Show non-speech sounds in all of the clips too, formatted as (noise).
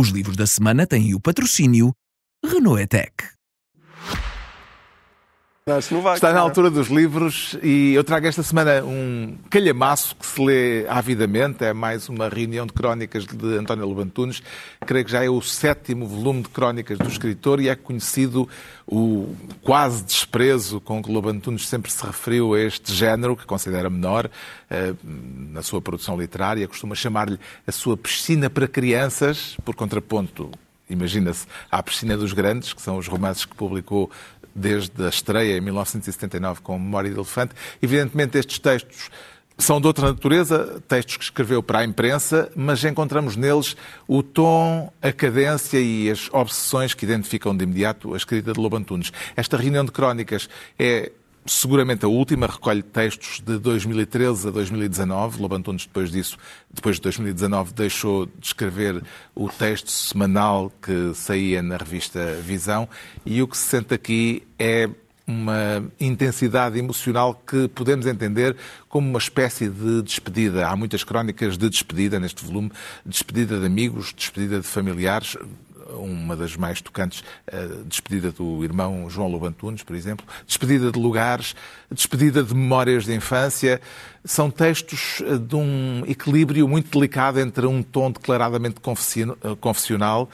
Os livros da semana têm o patrocínio Renault Etec. Está na altura dos livros e eu trago esta semana um calhamaço que se lê avidamente. É mais uma reunião de crónicas de António Lobantunes. Creio que já é o sétimo volume de crónicas do escritor e é conhecido o quase desprezo com que Lobantunes sempre se referiu a este género, que considera menor, eh, na sua produção literária. Costuma chamar-lhe a sua piscina para crianças, por contraponto imagina-se, à Piscina dos Grandes, que são os romances que publicou desde a estreia em 1979 com Memória de Elefante. Evidentemente, estes textos são de outra natureza, textos que escreveu para a imprensa, mas encontramos neles o tom, a cadência e as obsessões que identificam de imediato a escrita de Lobantunes. Esta reunião de crónicas é seguramente a última, recolhe textos de 2013 a 2019. Lobantunes, depois disso, depois de 2019, deixou de escrever o texto semanal que saía na revista Visão. E o que se sente aqui é uma intensidade emocional que podemos entender como uma espécie de despedida. Há muitas crónicas de despedida neste volume, despedida de amigos, despedida de familiares, uma das mais tocantes, a despedida do irmão João Lobantunes, por exemplo, despedida de lugares, despedida de memórias de infância. São textos eh, de um equilíbrio muito delicado entre um tom declaradamente eh, confessional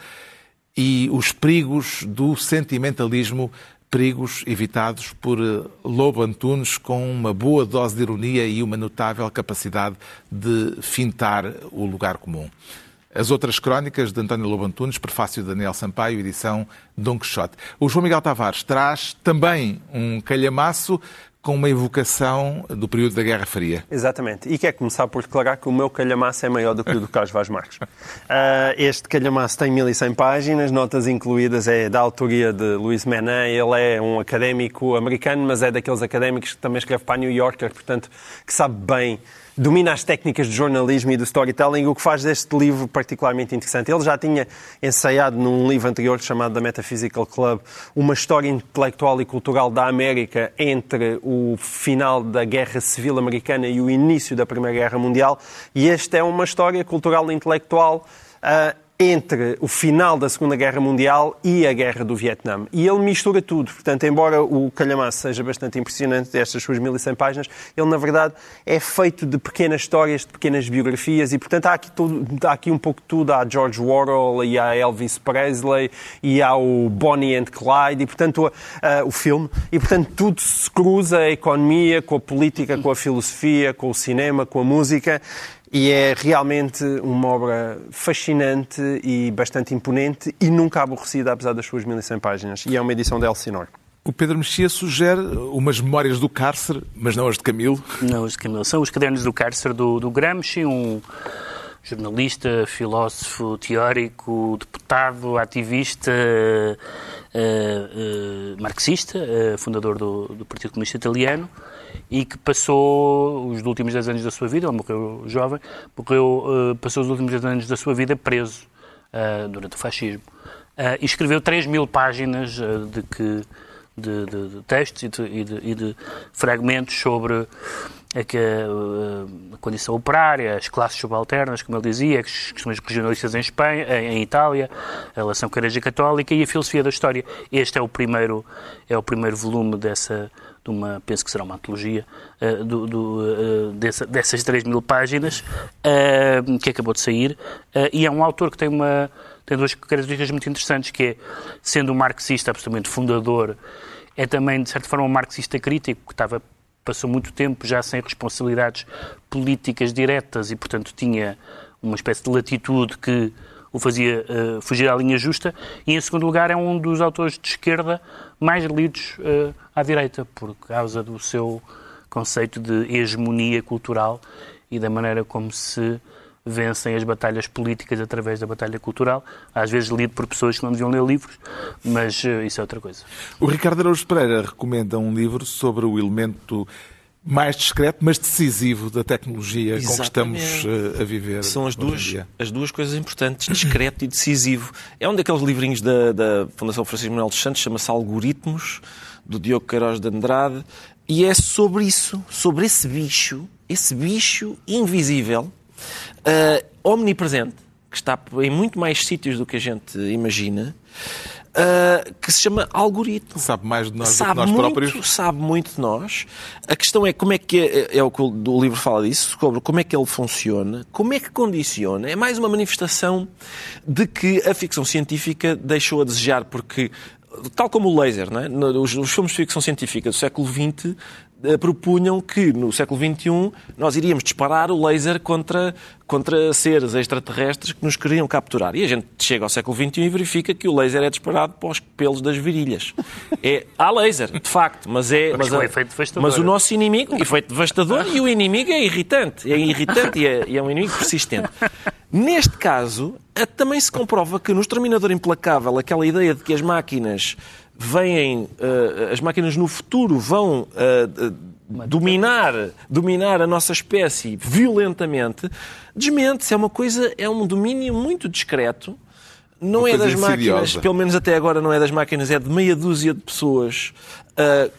e os perigos do sentimentalismo perigos evitados por eh, Lobo Antunes com uma boa dose de ironia e uma notável capacidade de fintar o lugar comum. As outras crónicas de António Lobo Antunes, prefácio de Daniel Sampaio, edição Dom Quixote. O João Miguel Tavares traz também um calhamaço com uma evocação do período da Guerra Fria. Exatamente. E quer começar por declarar que o meu calhamaço é maior do que o do Carlos Vaz Marques. Uh, (laughs) este calhamaço tem 1100 páginas, notas incluídas, é da autoria de Luís Menin. Ele é um académico americano, mas é daqueles académicos que também escreve para a New Yorker, portanto, que sabe bem domina as técnicas de jornalismo e do storytelling, o que faz deste livro particularmente interessante. Ele já tinha ensaiado num livro anterior chamado The Metaphysical Club uma história intelectual e cultural da América entre o final da Guerra Civil Americana e o início da Primeira Guerra Mundial, e esta é uma história cultural e intelectual uh, entre o final da Segunda Guerra Mundial e a Guerra do Vietnã. E ele mistura tudo. Portanto, embora o calhamaço seja bastante impressionante, destas suas 1100 páginas, ele, na verdade, é feito de pequenas histórias, de pequenas biografias, e, portanto, há aqui, tudo, há aqui um pouco de tudo. Há George Orwell, e há Elvis Presley, e há o Bonnie and Clyde, e, portanto, o filme. E, portanto, tudo se cruza, a economia, com a política, com a filosofia, com o cinema, com a música. E é realmente uma obra fascinante e bastante imponente e nunca aborrecida, apesar das suas 1100 páginas. E é uma edição de Elsinore. O Pedro Mexia sugere umas memórias do cárcere, mas não as de Camilo. Não as de Camilo. São os cadernos do cárcere do, do Gramsci, um jornalista, filósofo, teórico, deputado, ativista, uh, uh, marxista, uh, fundador do, do Partido Comunista Italiano e que passou os últimos 10 anos da sua vida, ele morreu jovem, morreu, passou os últimos 10 anos da sua vida preso durante o fascismo. E escreveu 3 mil páginas de, que, de, de, de textos e de, e de, fragmentos sobre a, que, a, condição operária, as classes subalternas, como ele dizia, as questões regionalistas em Espanha, em Itália, a relação com a Igreja Católica e a filosofia da história. Este é o primeiro, é o primeiro volume dessa, de uma, penso que será uma antologia, uh, do, do, uh, dessa, dessas 3 mil páginas, uh, que acabou de sair, e é um autor que tem uma tem duas características muito interessantes, que é, sendo um marxista absolutamente fundador, é também, de certa forma, um marxista crítico, que estava, passou muito tempo já sem responsabilidades políticas diretas e, portanto, tinha uma espécie de latitude que o fazia uh, fugir à linha justa, e em segundo lugar é um dos autores de esquerda mais lidos uh, à direita, por causa do seu conceito de hegemonia cultural e da maneira como se vencem as batalhas políticas através da batalha cultural, às vezes lido por pessoas que não deviam ler livros, mas uh, isso é outra coisa. O Ricardo Araújo Pereira recomenda um livro sobre o elemento mais discreto, mas decisivo da tecnologia Exatamente. com que estamos eh, a viver. São as duas, as duas coisas importantes, discreto e decisivo. É um daqueles livrinhos da, da Fundação Francisco Manuel dos Santos, chama-se Algoritmos, do Diogo Queiroz de Andrade, e é sobre isso, sobre esse bicho, esse bicho invisível, uh, omnipresente, que está em muito mais sítios do que a gente imagina, uh, que se chama algoritmo. Sabe mais de nós sabe do que nós muito, próprios. Sabe muito de nós. A questão é como é que é, é o que o, livro fala disso, sobre como é que ele funciona, como é que condiciona. É mais uma manifestação de que a ficção científica deixou a desejar, porque tal como o laser, não é? os, filmes de ficção científica do século XX propunham que no século XXI nós iríamos disparar o laser contra, contra seres extraterrestres que nos queriam capturar. E a gente chega ao século XXI e verifica que o laser é disparado para os pelos das virilhas. É, há laser, de facto, mas é. Mas Mas, a- mas o nosso inimigo, efeito devastador, e o inimigo é irritante. É irritante e é, e é um inimigo persistente. Neste caso, eh, também se comprova que no Exterminador Implacável, aquela ideia de que as máquinas vêm, eh, as máquinas no futuro vão eh, eh, dominar, dominar a nossa espécie violentamente, desmente-se. É uma coisa, é um domínio muito discreto. Não Uma é das máquinas, insidiosa. pelo menos até agora não é das máquinas, é de meia dúzia de pessoas ah,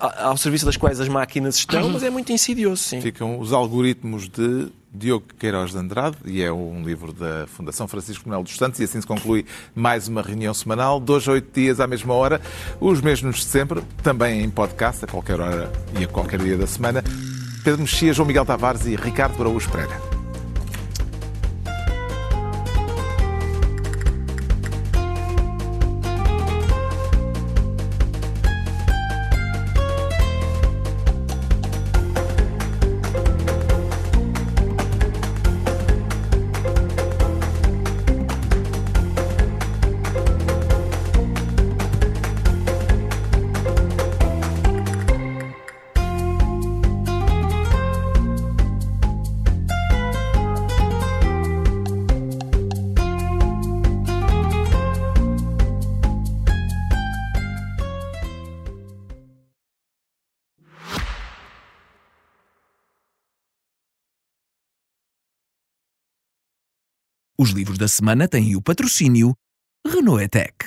ah, ao serviço das quais as máquinas estão, mas é muito insidioso, sim. Ficam os algoritmos de Diogo Queiroz de Andrade, e é um livro da Fundação Francisco Manuel dos Santos, e assim se conclui mais uma reunião semanal, dois a oito dias à mesma hora, os mesmos de sempre, também em podcast, a qualquer hora e a qualquer dia da semana. Pedro Mexia, João Miguel Tavares e Ricardo Araújo Pereira. Os livros da semana têm o patrocínio Renault Etec.